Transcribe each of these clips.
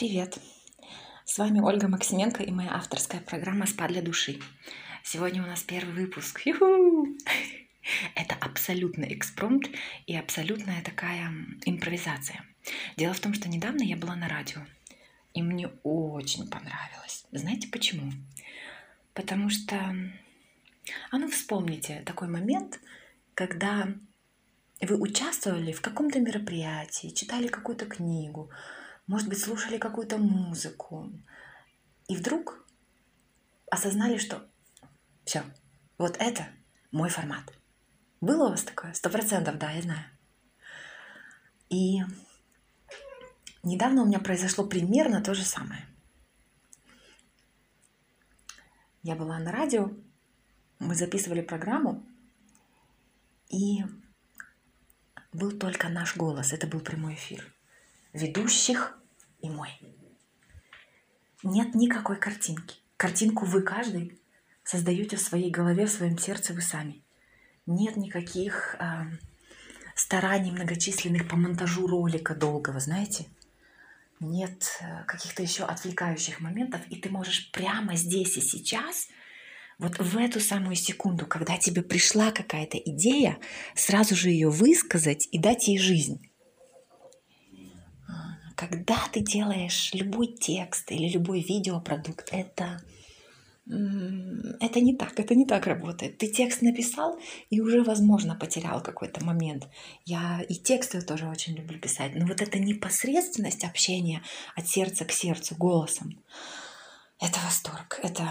Привет! С вами Ольга Максименко и моя авторская программа «Спа для души». Сегодня у нас первый выпуск. Ю-ху! Это абсолютно экспромт и абсолютная такая импровизация. Дело в том, что недавно я была на радио, и мне очень понравилось. Знаете почему? Потому что, а ну вспомните такой момент, когда вы участвовали в каком-то мероприятии, читали какую-то книгу, может быть, слушали какую-то музыку, и вдруг осознали, что все, вот это мой формат. Было у вас такое? Сто процентов, да, я знаю. И недавно у меня произошло примерно то же самое. Я была на радио, мы записывали программу, и был только наш голос, это был прямой эфир. Ведущих и мой. Нет никакой картинки. Картинку вы каждый создаете в своей голове, в своем сердце вы сами. Нет никаких э, стараний многочисленных по монтажу ролика долгого, знаете? Нет э, каких-то еще отвлекающих моментов, и ты можешь прямо здесь и сейчас, вот в эту самую секунду, когда тебе пришла какая-то идея, сразу же ее высказать и дать ей жизнь когда ты делаешь любой текст или любой видеопродукт, это это не так, это не так работает. Ты текст написал и уже, возможно, потерял какой-то момент. Я и тексты тоже очень люблю писать, но вот эта непосредственность общения от сердца к сердцу голосом, это восторг, это,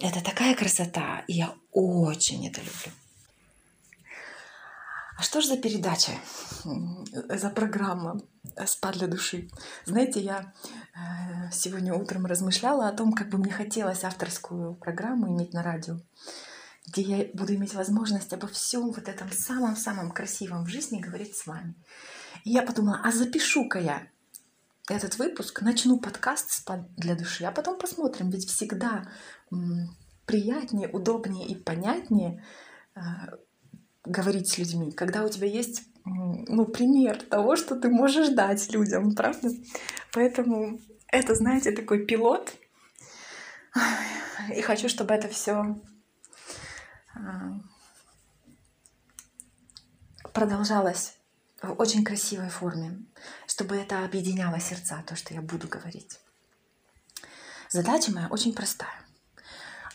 это такая красота, и я очень это люблю. А что же за передача, за программа «Спа для души»? Знаете, я э, сегодня утром размышляла о том, как бы мне хотелось авторскую программу иметь на радио, где я буду иметь возможность обо всем вот этом самом-самом красивом в жизни говорить с вами. И я подумала, а запишу-ка я этот выпуск, начну подкаст «Спа для души», а потом посмотрим, ведь всегда приятнее, удобнее и понятнее э, говорить с людьми, когда у тебя есть ну, пример того, что ты можешь дать людям, правда? Поэтому это, знаете, такой пилот. И хочу, чтобы это все а, продолжалось в очень красивой форме, чтобы это объединяло сердца, то, что я буду говорить. Задача моя очень простая.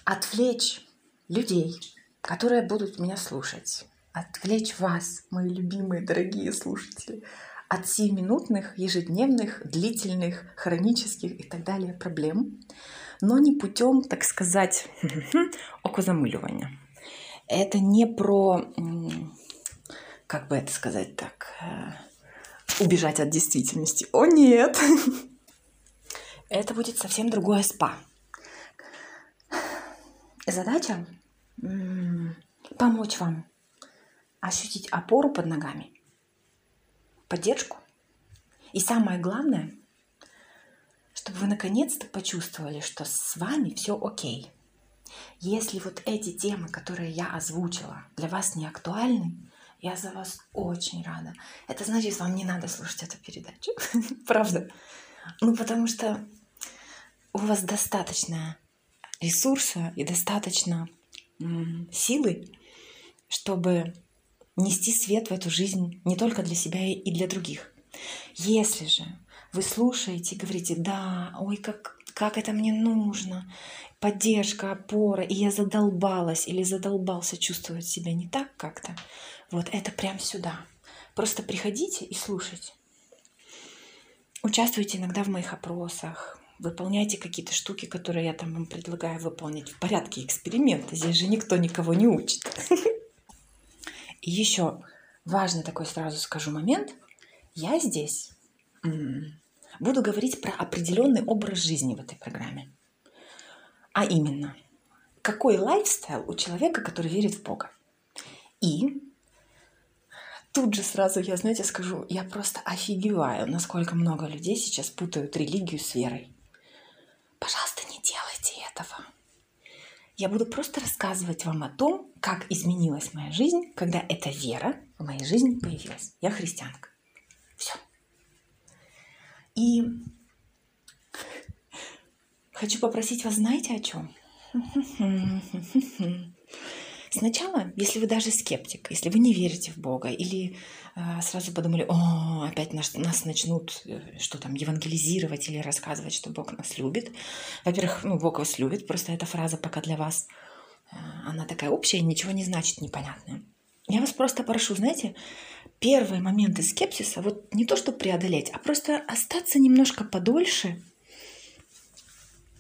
Отвлечь людей, которые будут меня слушать, отвлечь вас, мои любимые, дорогие слушатели, от сиюминутных, ежедневных, длительных, хронических и так далее проблем, но не путем, так сказать, окозамыливания. Это не про, как бы это сказать так, э, убежать от действительности. О нет! Это будет совсем другое спа. Задача помочь вам ощутить опору под ногами, поддержку. И самое главное, чтобы вы наконец-то почувствовали, что с вами все окей. Если вот эти темы, которые я озвучила, для вас не актуальны, я за вас очень рада. Это значит, вам не надо слушать эту передачу. Правда. Ну, потому что у вас достаточно ресурса и достаточно силы, чтобы нести свет в эту жизнь не только для себя и для других. Если же вы слушаете говорите, да, ой, как, как это мне нужно, поддержка, опора, и я задолбалась или задолбался чувствовать себя не так как-то, вот это прям сюда. Просто приходите и слушайте. Участвуйте иногда в моих опросах, выполняйте какие-то штуки, которые я там вам предлагаю выполнить в порядке эксперимента. Здесь же никто никого не учит. Еще важный такой сразу скажу момент. Я здесь буду говорить про определенный образ жизни в этой программе. А именно, какой лайфстайл у человека, который верит в Бога. И тут же сразу я, знаете, скажу, я просто офигеваю, насколько много людей сейчас путают религию с верой. Пожалуйста, не делайте этого. Я буду просто рассказывать вам о том, как изменилась моя жизнь, когда эта вера в моей жизни появилась. Я христианка. Все. И хочу попросить вас, знаете о чем? Сначала, если вы даже скептик, если вы не верите в Бога, или э, сразу подумали, о, опять нас, нас начнут э, что там, евангелизировать или рассказывать, что Бог нас любит. Во-первых, ну, Бог вас любит, просто эта фраза пока для вас, э, она такая общая, ничего не значит непонятная. Я вас просто прошу, знаете, первые моменты скепсиса, вот не то, что преодолеть, а просто остаться немножко подольше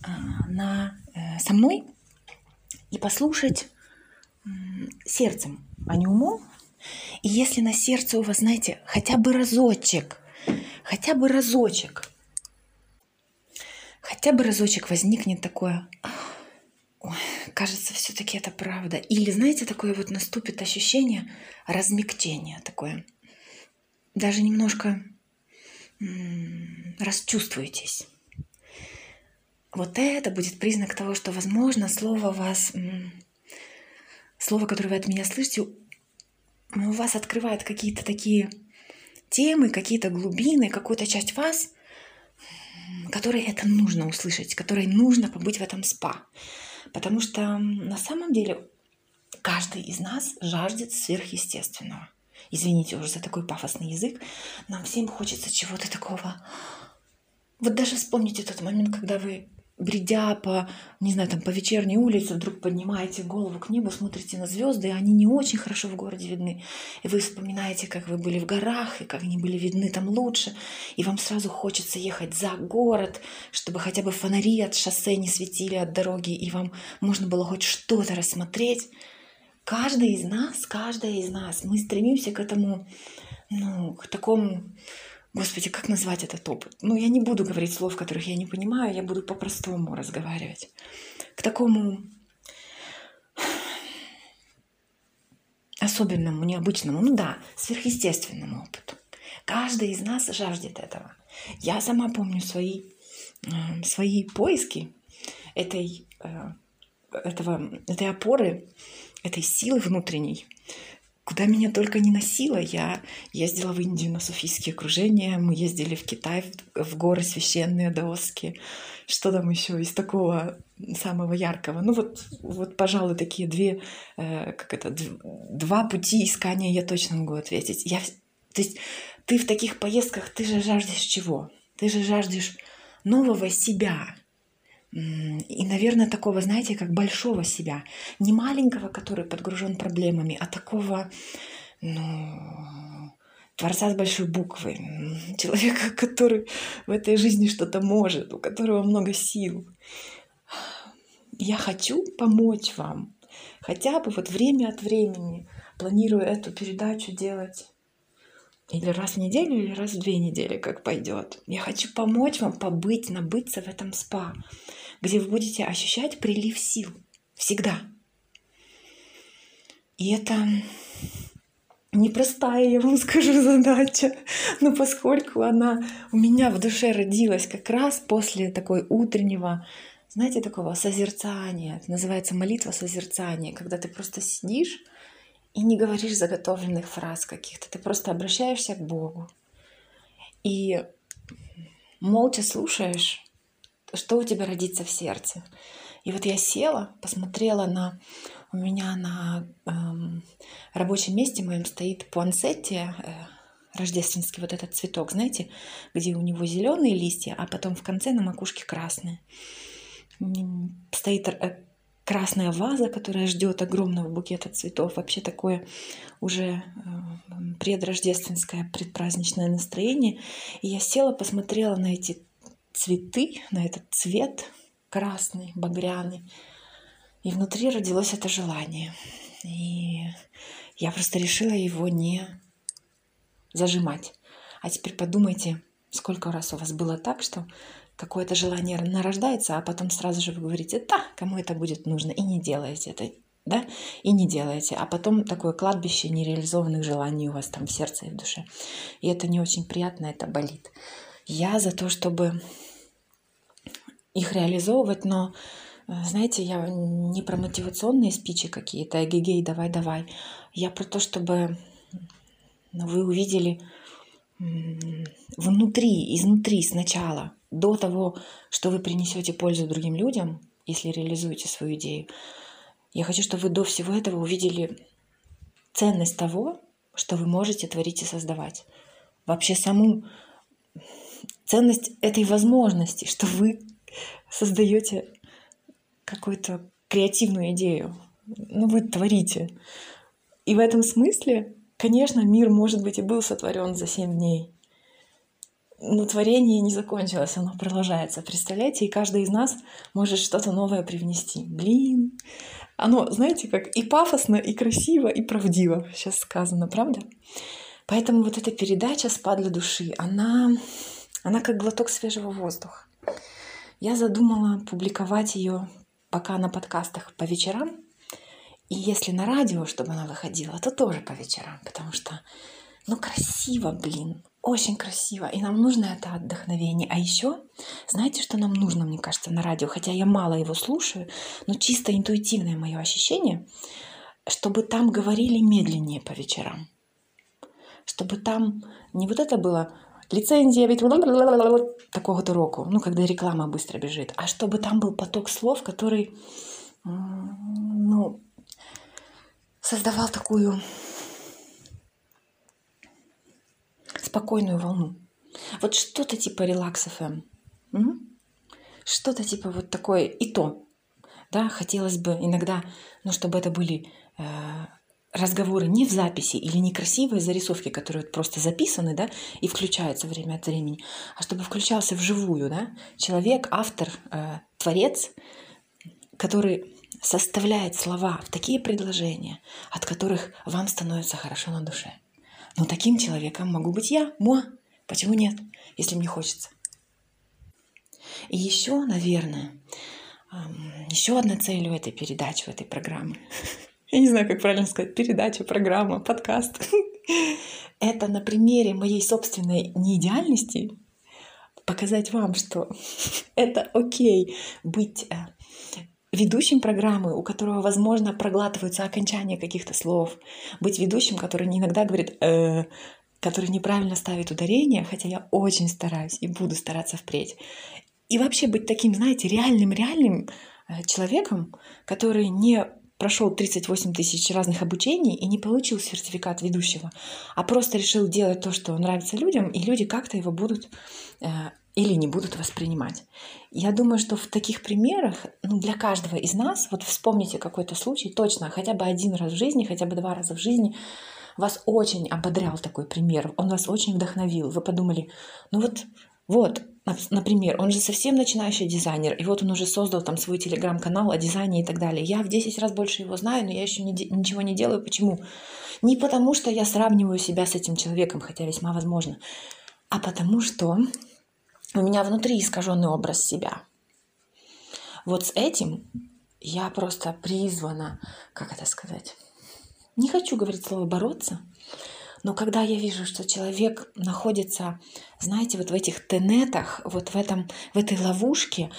э, на, э, со мной и послушать сердцем, а не умом. И если на сердце у вас, знаете, хотя бы разочек, хотя бы разочек, хотя бы разочек возникнет такое, Ой, кажется, все-таки это правда. Или, знаете, такое вот наступит ощущение размягчения такое. Даже немножко расчувствуетесь. Вот это будет признак того, что, возможно, слово вас м- слово, которое вы от меня слышите, у вас открывает какие-то такие темы, какие-то глубины, какую-то часть вас, которой это нужно услышать, которой нужно побыть в этом спа. Потому что на самом деле каждый из нас жаждет сверхъестественного. Извините уже за такой пафосный язык. Нам всем хочется чего-то такого. Вот даже вспомните тот момент, когда вы бредя по, не знаю, там, по вечерней улице, вдруг поднимаете голову к небу, смотрите на звезды, и они не очень хорошо в городе видны. И вы вспоминаете, как вы были в горах, и как они были видны там лучше. И вам сразу хочется ехать за город, чтобы хотя бы фонари от шоссе не светили от дороги, и вам можно было хоть что-то рассмотреть. Каждый из нас, каждая из нас, мы стремимся к этому, ну, к такому Господи, как назвать этот опыт? Ну, я не буду говорить слов, которых я не понимаю, я буду по-простому разговаривать. К такому особенному, необычному, ну да, сверхъестественному опыту. Каждый из нас жаждет этого. Я сама помню свои, э, свои поиски этой, э, этого, этой опоры, этой силы внутренней куда меня только не носило. Я ездила в Индию на суфийские окружения, мы ездили в Китай, в горы священные, доски. Что там еще из такого самого яркого? Ну вот, вот пожалуй, такие две, э, как это, два пути искания я точно могу ответить. Я, то есть ты в таких поездках, ты же жаждешь чего? Ты же жаждешь нового себя, и, наверное, такого, знаете, как большого себя. Не маленького, который подгружен проблемами, а такого, ну, Творца с большой буквы. Человека, который в этой жизни что-то может, у которого много сил. Я хочу помочь вам. Хотя бы вот время от времени планирую эту передачу делать или раз в неделю, или раз в две недели, как пойдет. Я хочу помочь вам побыть, набыться в этом спа где вы будете ощущать прилив сил. Всегда. И это непростая, я вам скажу, задача, но поскольку она у меня в душе родилась как раз после такой утреннего, знаете, такого созерцания, это называется молитва созерцания, когда ты просто сидишь и не говоришь заготовленных фраз каких-то, ты просто обращаешься к Богу. И молча слушаешь что у тебя родится в сердце. И вот я села, посмотрела на у меня на эм, рабочем месте моем стоит пуансетти, э, рождественский вот этот цветок, знаете, где у него зеленые листья, а потом в конце на макушке красные. Стоит э, красная ваза, которая ждет огромного букета цветов. Вообще такое уже э, предрождественское, предпраздничное настроение. И я села, посмотрела на эти цветы, на этот цвет красный, багряный. И внутри родилось это желание. И я просто решила его не зажимать. А теперь подумайте, сколько раз у вас было так, что какое-то желание нарождается, а потом сразу же вы говорите, да, кому это будет нужно, и не делаете это, да, и не делаете. А потом такое кладбище нереализованных желаний у вас там в сердце и в душе. И это не очень приятно, это болит. Я за то, чтобы их реализовывать, но, э, знаете, я не про мотивационные спичи какие-то, эгегей, давай-давай. Я про то, чтобы ну, вы увидели внутри, изнутри сначала, до того, что вы принесете пользу другим людям, если реализуете свою идею, я хочу, чтобы вы до всего этого увидели ценность того, что вы можете творить и создавать. Вообще саму ценность этой возможности, что вы создаете какую-то креативную идею. Ну, вы творите. И в этом смысле, конечно, мир, может быть, и был сотворен за семь дней. Но творение не закончилось, оно продолжается. Представляете, и каждый из нас может что-то новое привнести. Блин, оно, знаете, как и пафосно, и красиво, и правдиво сейчас сказано, правда? Поэтому вот эта передача «Спа для души», она, она как глоток свежего воздуха. Я задумала публиковать ее пока на подкастах по вечерам. И если на радио, чтобы она выходила, то тоже по вечерам, потому что, ну, красиво, блин, очень красиво, и нам нужно это отдохновение. А еще, знаете, что нам нужно, мне кажется, на радио, хотя я мало его слушаю, но чисто интуитивное мое ощущение, чтобы там говорили медленнее по вечерам. Чтобы там не вот это было лицензия ведь такого-то року, ну, когда реклама быстро бежит, а чтобы там был поток слов, который, ну, создавал такую спокойную волну. Вот что-то типа релакс FM. Что-то типа вот такое и то. Да, хотелось бы иногда, ну, чтобы это были э, разговоры не в записи или не красивые зарисовки, которые просто записаны, да, и включаются время от времени, а чтобы включался вживую, да, человек, автор, э, творец, который составляет слова в такие предложения, от которых вам становится хорошо на душе. Но таким человеком могу быть я, Мо. Почему нет, если мне хочется? И еще, наверное, еще одна цель у этой передачи, у этой программы. Я не знаю, как правильно сказать, передача, программа, подкаст. Это на примере моей собственной неидеальности показать вам, что это окей быть э, ведущим программы, у которого, возможно, проглатываются окончания каких-то слов, быть ведущим, который иногда говорит, э, который неправильно ставит ударение, хотя я очень стараюсь и буду стараться впредь. И вообще быть таким, знаете, реальным-реальным э, человеком, который не прошел 38 тысяч разных обучений и не получил сертификат ведущего, а просто решил делать то, что нравится людям, и люди как-то его будут э, или не будут воспринимать. Я думаю, что в таких примерах ну, для каждого из нас, вот вспомните какой-то случай, точно, хотя бы один раз в жизни, хотя бы два раза в жизни, вас очень ободрял такой пример, он вас очень вдохновил. Вы подумали, ну вот, вот, например, он же совсем начинающий дизайнер, и вот он уже создал там свой телеграм-канал о дизайне и так далее. Я в 10 раз больше его знаю, но я еще не, ничего не делаю. Почему? Не потому, что я сравниваю себя с этим человеком, хотя весьма возможно, а потому что у меня внутри искаженный образ себя. Вот с этим я просто призвана, как это сказать, не хочу говорить слово бороться, но когда я вижу, что человек находится, знаете, вот в этих тенетах, вот в, этом, в этой ловушке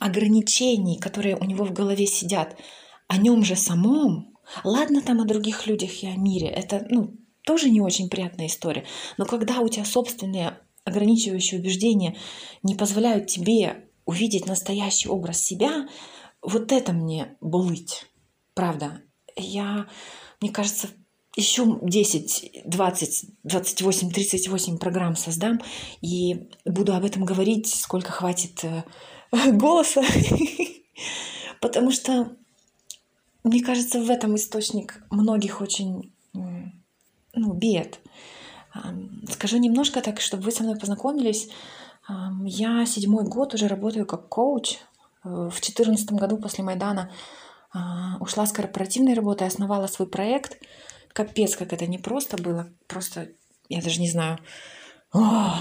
ограничений, которые у него в голове сидят, о нем же самом, ладно там о других людях и о мире, это ну, тоже не очень приятная история, но когда у тебя собственные ограничивающие убеждения не позволяют тебе увидеть настоящий образ себя, вот это мне булыть. Правда. Я, мне кажется, еще 10, 20, 28, 38 программ создам и буду об этом говорить, сколько хватит э, голоса. Потому что, мне кажется, в этом источник многих очень ну, бед. Скажу немножко так, чтобы вы со мной познакомились. Я седьмой год уже работаю как коуч. Э, в четырнадцатом году после Майдана а, ушла с корпоративной работы, основала свой проект. Капец, как это непросто было. Просто, я даже не знаю. О,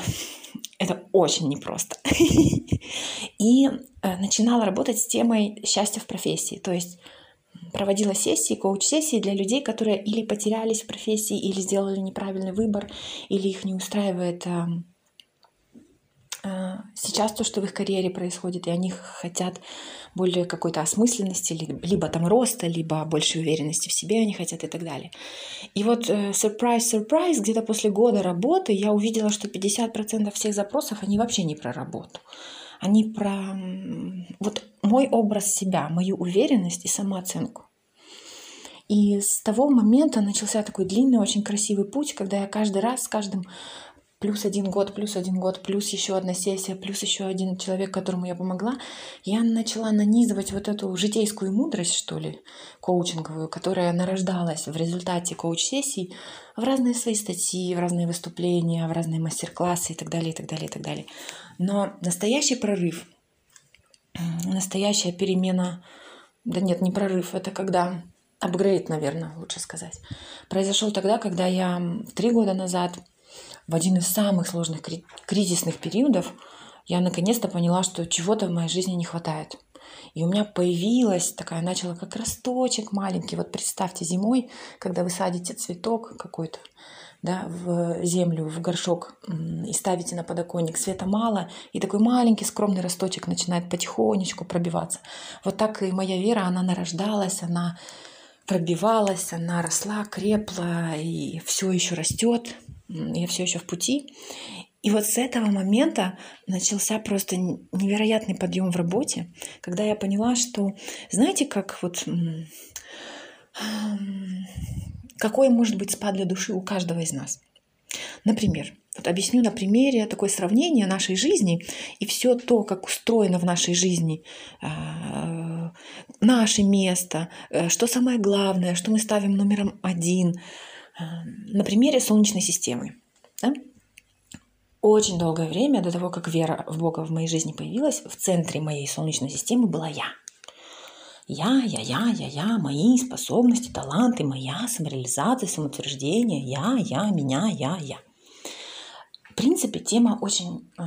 это очень непросто. И э, начинала работать с темой счастья в профессии. То есть проводила сессии, коуч-сессии для людей, которые или потерялись в профессии, или сделали неправильный выбор, или их не устраивает э, э, сейчас сейчас то, что в их карьере происходит, и они хотят более какой-то осмысленности, либо там роста, либо большей уверенности в себе они хотят и так далее. И вот сюрприз, э, где-то после года работы я увидела, что 50% всех запросов, они вообще не про работу. Они про вот мой образ себя, мою уверенность и самооценку. И с того момента начался такой длинный, очень красивый путь, когда я каждый раз с каждым плюс один год, плюс один год, плюс еще одна сессия, плюс еще один человек, которому я помогла, я начала нанизывать вот эту житейскую мудрость, что ли, коучинговую, которая нарождалась в результате коуч-сессий в разные свои статьи, в разные выступления, в разные мастер-классы и так далее, и так далее, и так далее. Но настоящий прорыв, настоящая перемена, да нет, не прорыв, это когда апгрейд, наверное, лучше сказать, произошел тогда, когда я три года назад в один из самых сложных кризисных периодов я наконец-то поняла, что чего-то в моей жизни не хватает. И у меня появилась такая, начала как росточек маленький. Вот представьте, зимой, когда вы садите цветок какой-то, да, в землю, в горшок и ставите на подоконник, света мало, и такой маленький скромный росточек начинает потихонечку пробиваться. Вот так и моя вера, она нарождалась, она пробивалась, она росла, крепла, и все еще растет, я все еще в пути. И вот с этого момента начался просто невероятный подъем в работе, когда я поняла, что, знаете, как вот какой может быть спад для души у каждого из нас. Например, вот объясню на примере такое сравнение нашей жизни и все то, как устроено в нашей жизни, а, наше место, э, что самое главное, что мы ставим номером один – на примере Солнечной системы. Да? Очень долгое время до того, как вера в Бога в моей жизни появилась, в центре моей Солнечной системы была я. Я, я, я, я, я, мои способности, таланты, моя самореализация, самоутверждение, я, я, меня, я, я. В принципе, тема очень э,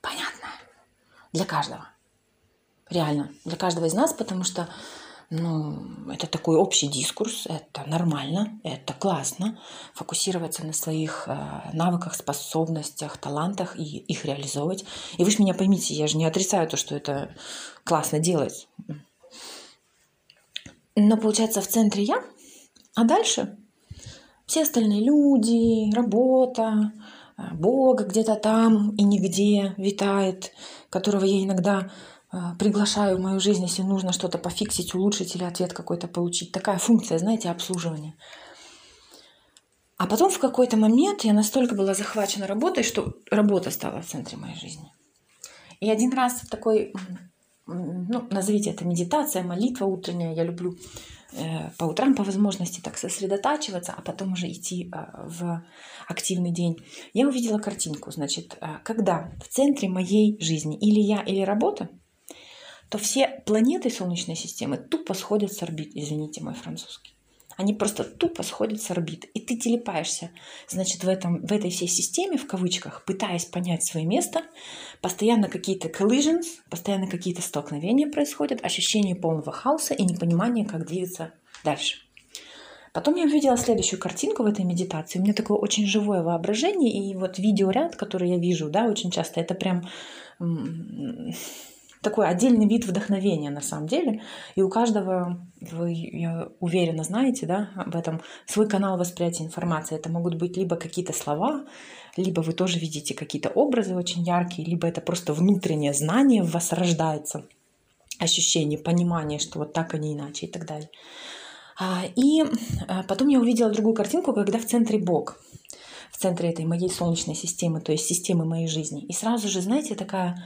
понятная для каждого. Реально, для каждого из нас, потому что ну, это такой общий дискурс, это нормально, это классно. Фокусироваться на своих э, навыках, способностях, талантах и их реализовывать. И вы же меня поймите, я же не отрицаю то, что это классно делать. Но получается в центре я, а дальше все остальные люди, работа, э, Бог где-то там и нигде витает, которого я иногда приглашаю в мою жизнь, если нужно что-то пофиксить, улучшить или ответ какой-то получить. Такая функция, знаете, обслуживания. А потом в какой-то момент я настолько была захвачена работой, что работа стала в центре моей жизни. И один раз в такой, ну, назовите это медитация, молитва утренняя, я люблю э, по утрам по возможности так сосредотачиваться, а потом уже идти э, в активный день. Я увидела картинку, значит, э, когда в центре моей жизни или я, или работа, то все планеты Солнечной системы тупо сходят с орбит. Извините мой французский. Они просто тупо сходят с орбит. И ты телепаешься, значит, в, этом, в этой всей системе, в кавычках, пытаясь понять свое место. Постоянно какие-то collisions, постоянно какие-то столкновения происходят, ощущение полного хаоса и непонимание, как двигаться дальше. Потом я увидела следующую картинку в этой медитации. У меня такое очень живое воображение. И вот видеоряд, который я вижу, да, очень часто, это прям такой отдельный вид вдохновения на самом деле. И у каждого, вы, я уверена, знаете, да, об этом, свой канал восприятия информации. Это могут быть либо какие-то слова, либо вы тоже видите какие-то образы очень яркие, либо это просто внутреннее знание в вас рождается, ощущение, понимание, что вот так, а не иначе и так далее. А, и а, потом я увидела другую картинку, когда в центре Бог, в центре этой моей солнечной системы, то есть системы моей жизни. И сразу же, знаете, такая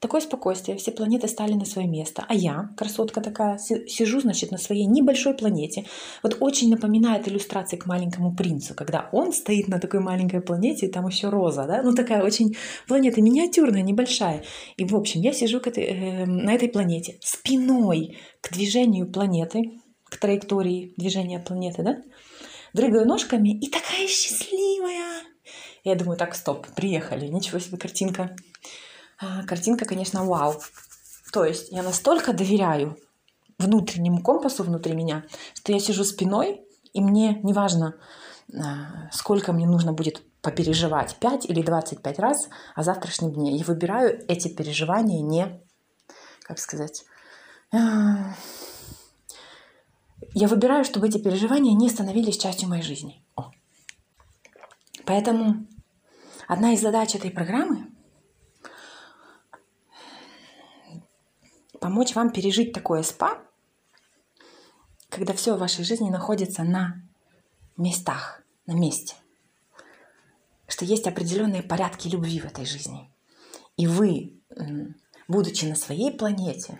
Такое спокойствие, все планеты стали на свое место. А я, красотка такая, сижу, значит, на своей небольшой планете. Вот очень напоминает иллюстрации к маленькому принцу, когда он стоит на такой маленькой планете, и там еще роза, да? Ну, такая очень планета миниатюрная, небольшая. И, в общем, я сижу к этой, э, на этой планете спиной к движению планеты, к траектории движения планеты, да? Дрыгаю ножками и такая счастливая. Я думаю, так, стоп, приехали, ничего себе картинка. А, картинка, конечно, вау. То есть я настолько доверяю внутреннему компасу внутри меня, что я сижу спиной, и мне неважно, а, сколько мне нужно будет попереживать, 5 или 25 раз о завтрашнем дне. Я выбираю эти переживания не, как сказать, а, я выбираю, чтобы эти переживания не становились частью моей жизни. Поэтому одна из задач этой программы помочь вам пережить такое спа, когда все в вашей жизни находится на местах, на месте. Что есть определенные порядки любви в этой жизни. И вы, будучи на своей планете,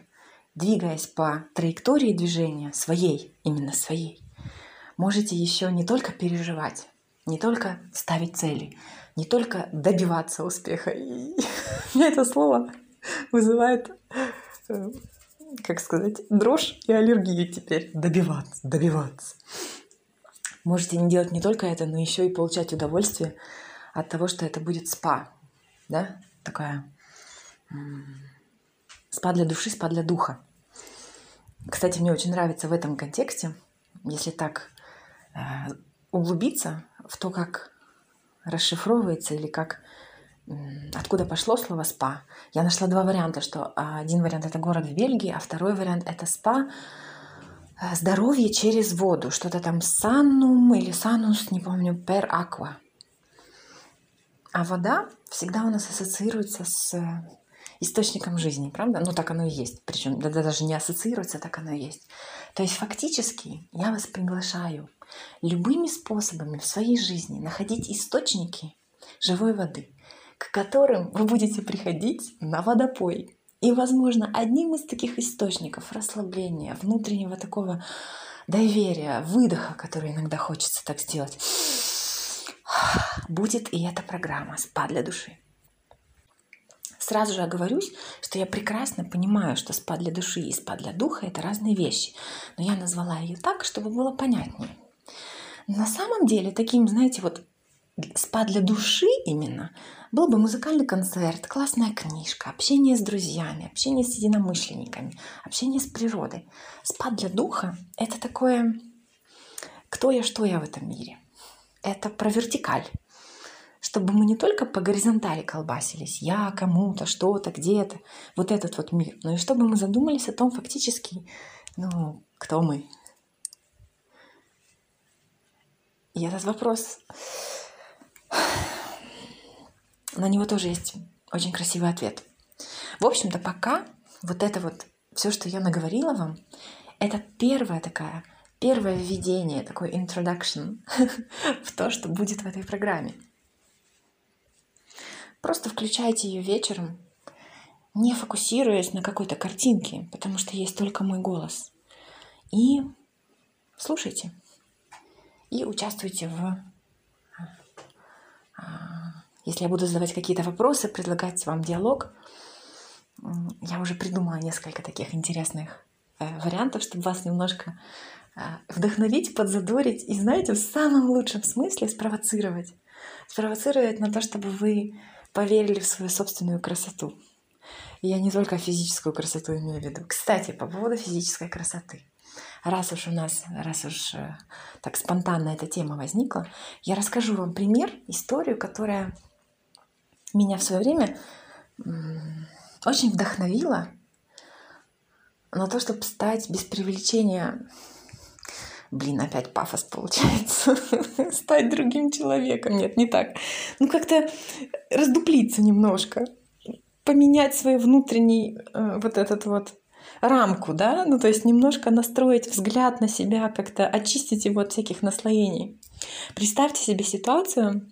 двигаясь по траектории движения, своей, именно своей, можете еще не только переживать, не только ставить цели, не только добиваться успеха. И это слово вызывает как сказать, дрожь и аллергию теперь. Добиваться, добиваться. Можете не делать не только это, но еще и получать удовольствие от того, что это будет спа. Да? Такая спа для души, спа для духа. Кстати, мне очень нравится в этом контексте, если так э, углубиться в то, как расшифровывается или как откуда пошло слово спа. Я нашла два варианта, что а, один вариант это город в Бельгии, а второй вариант это спа э, здоровье через воду, что-то там санум или санус, не помню, пер аква. А вода всегда у нас ассоциируется с э, источником жизни, правда? Ну, так оно и есть. Причем да, даже не ассоциируется, так оно и есть. То есть фактически я вас приглашаю любыми способами в своей жизни находить источники живой воды к которым вы будете приходить на водопой. И, возможно, одним из таких источников расслабления, внутреннего такого доверия, выдоха, который иногда хочется так сделать, будет и эта программа «Спа для души». Сразу же оговорюсь, что я прекрасно понимаю, что спа для души и спа для духа – это разные вещи. Но я назвала ее так, чтобы было понятнее. На самом деле, таким, знаете, вот спа для души именно был бы музыкальный концерт, классная книжка, общение с друзьями, общение с единомышленниками, общение с природой. Спа для духа — это такое «кто я, что я в этом мире». Это про вертикаль. Чтобы мы не только по горизонтали колбасились, я кому-то, что-то, где-то, вот этот вот мир, но и чтобы мы задумались о том фактически, ну, кто мы. И этот вопрос на него тоже есть очень красивый ответ. В общем-то, пока вот это вот все, что я наговорила вам, это первая такая, первое введение, такой introduction в то, что будет в этой программе. Просто включайте ее вечером, не фокусируясь на какой-то картинке, потому что есть только мой голос. И слушайте. И участвуйте в а, если я буду задавать какие-то вопросы, предлагать вам диалог, я уже придумала несколько таких интересных э, вариантов, чтобы вас немножко э, вдохновить, подзадорить и, знаете, в самом лучшем смысле спровоцировать. Спровоцировать на то, чтобы вы поверили в свою собственную красоту. И я не только физическую красоту имею в виду. Кстати, по поводу физической красоты. Раз уж у нас, раз уж э, так спонтанно эта тема возникла, я расскажу вам пример, историю, которая меня в свое время очень вдохновила на то, чтобы стать без привлечения Блин, опять пафос получается. Стать другим человеком. Нет, не так. Ну, как-то раздуплиться немножко. Поменять свой внутренний э, вот этот вот рамку, да, ну то есть немножко настроить взгляд на себя, как-то очистить его от всяких наслоений. Представьте себе ситуацию,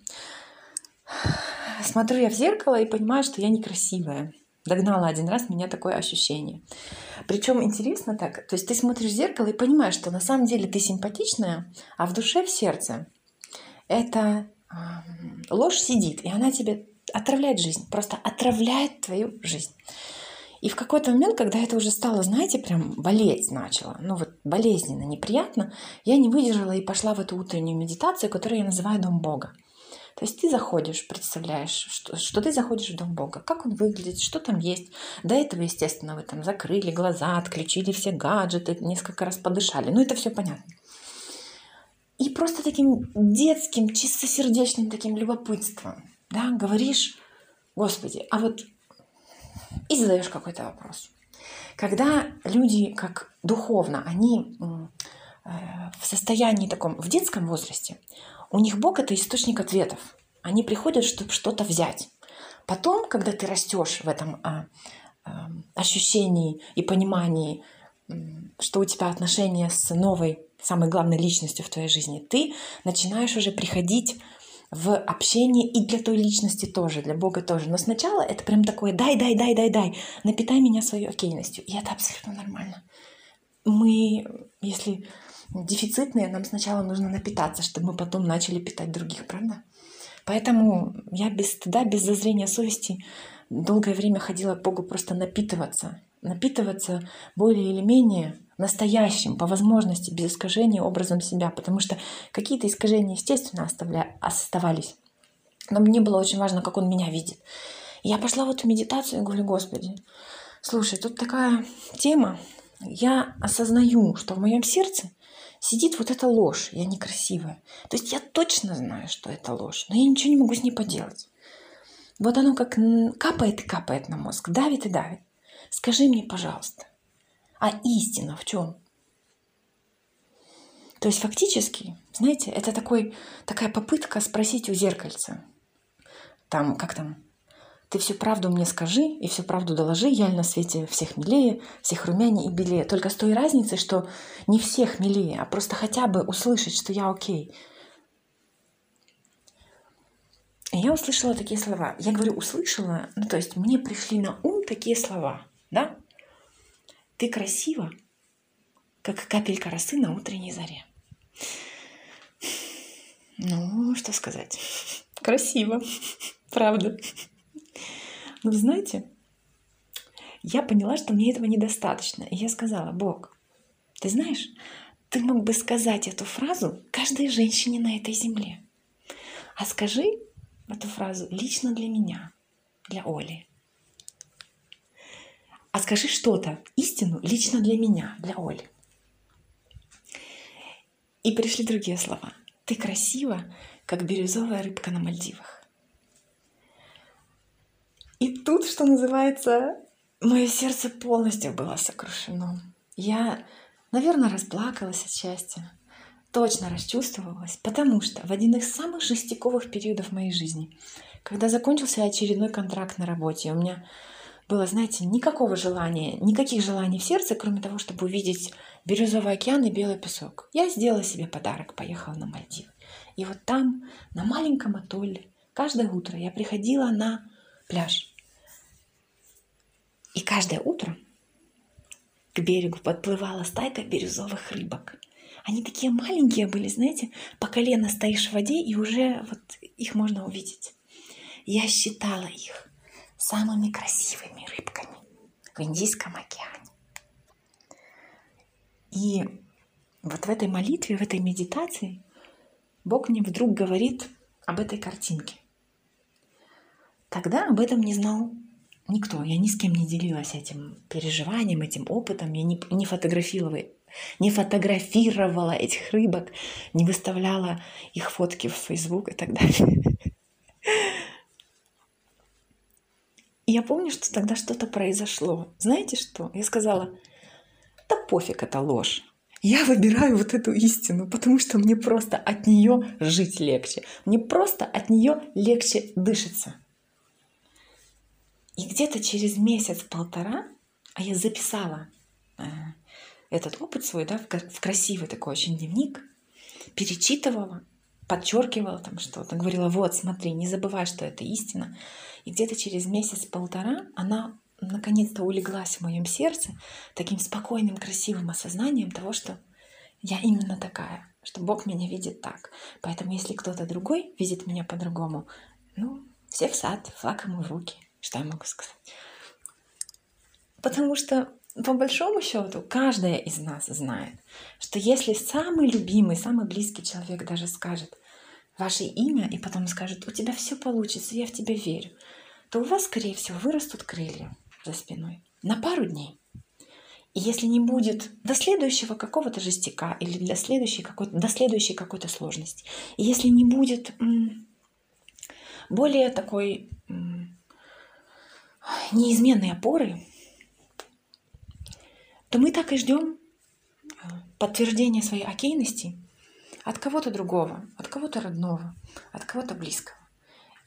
смотрю я в зеркало и понимаю, что я некрасивая. Догнала один раз меня такое ощущение. Причем интересно так, то есть ты смотришь в зеркало и понимаешь, что на самом деле ты симпатичная, а в душе, в сердце это ложь сидит, и она тебе отравляет жизнь, просто отравляет твою жизнь. И в какой-то момент, когда это уже стало, знаете, прям болеть начало, ну вот болезненно, неприятно, я не выдержала и пошла в эту утреннюю медитацию, которую я называю «Дом Бога». То есть ты заходишь, представляешь, что, что ты заходишь в Дом Бога, как он выглядит, что там есть. До этого, естественно, вы там закрыли глаза, отключили все гаджеты, несколько раз подышали. Ну, это все понятно. И просто таким детским, чистосердечным таким любопытством, да, говоришь, Господи, а вот и задаешь какой-то вопрос. Когда люди, как духовно, они э, в состоянии таком, в детском возрасте, у них Бог это источник ответов. Они приходят, чтобы что-то взять. Потом, когда ты растешь в этом а, а, ощущении и понимании, что у тебя отношения с новой, самой главной личностью в твоей жизни, ты начинаешь уже приходить в общение и для той личности тоже, для Бога тоже. Но сначала это прям такое «дай, дай, дай, дай, дай, напитай меня своей окейностью». И это абсолютно нормально. Мы, если дефицитные, нам сначала нужно напитаться, чтобы мы потом начали питать других, правда? Поэтому я без стыда, без зазрения совести долгое время ходила к Богу просто напитываться. Напитываться более или менее настоящим, по возможности, без искажения образом себя, потому что какие-то искажения, естественно, оставля... оставались. Но мне было очень важно, как он меня видит. Я пошла в эту медитацию и говорю, Господи, слушай, тут такая тема, я осознаю, что в моем сердце сидит вот эта ложь, я некрасивая. То есть я точно знаю, что это ложь, но я ничего не могу с ней поделать. Вот оно как капает и капает на мозг, давит и давит. Скажи мне, пожалуйста, а истина в чем? То есть фактически, знаете, это такой, такая попытка спросить у зеркальца. Там, как там, ты всю правду мне скажи и всю правду доложи, я на свете всех милее, всех румянее и белее. Только с той разницей, что не всех милее, а просто хотя бы услышать, что я окей. И я услышала такие слова. Я говорю, услышала, ну то есть мне пришли на ум такие слова, да? Ты красива, как капелька росы на утренней заре. Ну, что сказать. Красиво, правда. Но вы знаете, я поняла, что мне этого недостаточно. И я сказала, Бог, ты знаешь, ты мог бы сказать эту фразу каждой женщине на этой земле. А скажи эту фразу лично для меня, для Оли. А скажи что-то, истину, лично для меня, для Оли. И пришли другие слова. Ты красива, как бирюзовая рыбка на Мальдивах. И тут, что называется, мое сердце полностью было сокрушено. Я, наверное, расплакалась от счастья. Точно расчувствовалась, потому что в один из самых жестяковых периодов моей жизни, когда закончился очередной контракт на работе, у меня было, знаете, никакого желания, никаких желаний в сердце, кроме того, чтобы увидеть бирюзовый океан и белый песок. Я сделала себе подарок, поехала на Мальдивы. И вот там, на маленьком атолле, каждое утро я приходила на пляж. И каждое утро к берегу подплывала стайка бирюзовых рыбок. Они такие маленькие были, знаете, по колено стоишь в воде, и уже вот их можно увидеть. Я считала их самыми красивыми рыбками в Индийском океане. И вот в этой молитве, в этой медитации Бог мне вдруг говорит об этой картинке. Тогда об этом не знал никто. Я ни с кем не делилась этим переживанием, этим опытом. Я не, не фотографировала не фотографировала этих рыбок, не выставляла их фотки в Facebook и так далее. И я помню, что тогда что-то произошло. Знаете что? Я сказала, да пофиг, это ложь. Я выбираю вот эту истину, потому что мне просто от нее жить легче. Мне просто от нее легче дышится. И где-то через месяц-полтора, а я записала э, этот опыт свой, да, в красивый такой очень дневник, перечитывала, подчеркивала там что-то, говорила, вот, смотри, не забывай, что это истина. И где-то через месяц-полтора она наконец-то улеглась в моем сердце таким спокойным, красивым осознанием того, что я именно такая, что Бог меня видит так. Поэтому если кто-то другой видит меня по-другому, ну, все в сад, флаг ему в руки. Что я могу сказать? Потому что по большому счету, каждая из нас знает, что если самый любимый, самый близкий человек даже скажет ваше имя и потом скажет, у тебя все получится, я в тебя верю, то у вас, скорее всего, вырастут крылья за спиной на пару дней. И если не будет до следующего какого-то жестяка или для следующей какой-то, до следующей какой-то сложности, и если не будет более такой неизменной опоры, то мы так и ждем а, подтверждения своей окейности от кого-то другого, от кого-то родного, от кого-то близкого.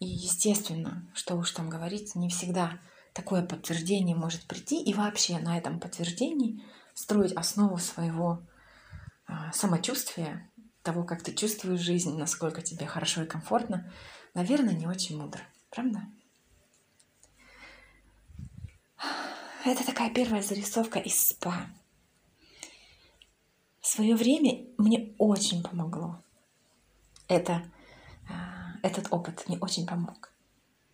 И естественно, что уж там говорить, не всегда такое подтверждение может прийти, и вообще на этом подтверждении строить основу своего а, самочувствия, того, как ты чувствуешь жизнь, насколько тебе хорошо и комфортно, наверное, не очень мудро. Правда? Это такая первая зарисовка из СПА. В свое время мне очень помогло. Это, а, этот опыт мне очень помог.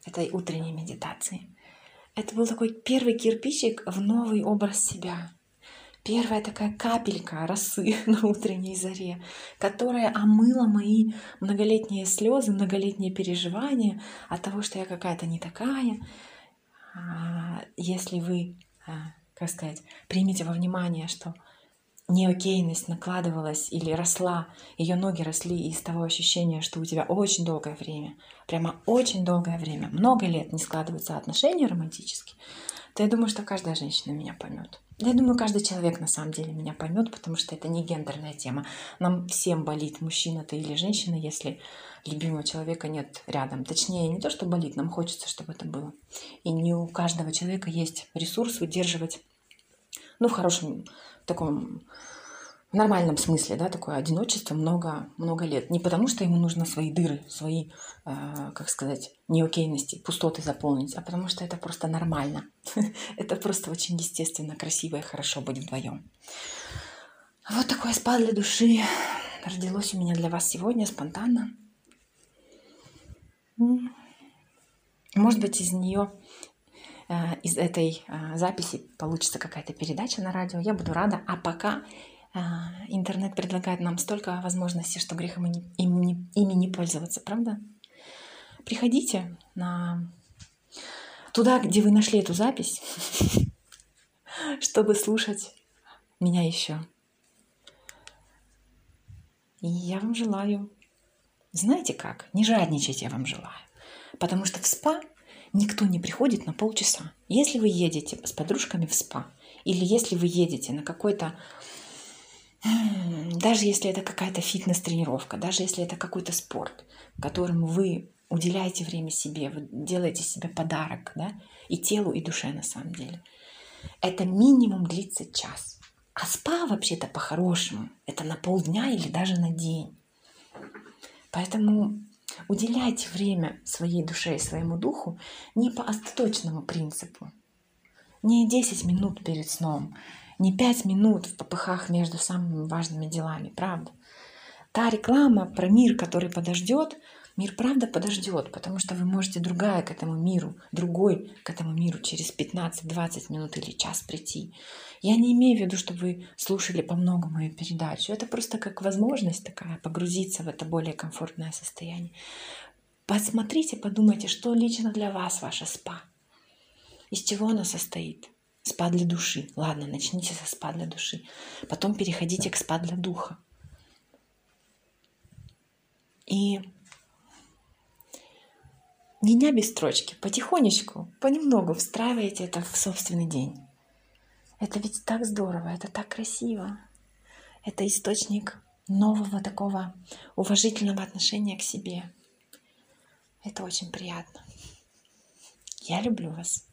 Этой утренней медитации. Это был такой первый кирпичик в новый образ себя. Первая такая капелька росы на утренней заре, которая омыла мои многолетние слезы, многолетние переживания от того, что я какая-то не такая. А, если вы, а, как сказать, примите во внимание, что неокейность накладывалась или росла, ее ноги росли из того ощущения, что у тебя очень долгое время, прямо очень долгое время, много лет не складываются отношения романтические, то я думаю, что каждая женщина меня поймет. Я думаю, каждый человек на самом деле меня поймет, потому что это не гендерная тема. Нам всем болит, мужчина ты или женщина, если любимого человека нет рядом. Точнее, не то, что болит, нам хочется, чтобы это было. И не у каждого человека есть ресурс выдерживать, ну, в хорошем таком в нормальном смысле, да, такое одиночество много, много лет. Не потому, что ему нужно свои дыры, свои, э, как сказать, неокейности, пустоты заполнить, а потому что это просто нормально. это просто очень естественно, красиво и хорошо быть вдвоем. Вот такое спа для души родилось у меня для вас сегодня спонтанно. Может быть, из нее Э, из этой э, записи получится какая-то передача на радио. Я буду рада. А пока интернет предлагает нам столько возможностей, что грехом ими, ими не пользоваться, правда? Приходите на туда, где вы нашли эту запись, чтобы слушать меня еще. И я вам желаю, знаете как, не жадничать я вам желаю. Потому что в спа никто не приходит на полчаса. Если вы едете с подружками в спа, или если вы едете на какой-то даже если это какая-то фитнес-тренировка, даже если это какой-то спорт, которому вы уделяете время себе, вы делаете себе подарок, да, и телу, и душе на самом деле, это минимум длится час. А спа вообще-то по-хорошему, это на полдня или даже на день. Поэтому Уделяйте время своей душе и своему духу не по остаточному принципу. Не 10 минут перед сном, не 5 минут в попыхах между самыми важными делами, правда? Та реклама про мир, который подождет, Мир правда подождет, потому что вы можете другая к этому миру, другой к этому миру через 15-20 минут или час прийти. Я не имею в виду, чтобы вы слушали по много мою передачу. Это просто как возможность такая погрузиться в это более комфортное состояние. Посмотрите, подумайте, что лично для вас ваше спа. Из чего оно состоит? Спа для души. Ладно, начните со спа для души. Потом переходите к спа для духа. И дня без строчки, потихонечку, понемногу встраиваете это в собственный день. Это ведь так здорово, это так красиво. Это источник нового такого уважительного отношения к себе. Это очень приятно. Я люблю вас.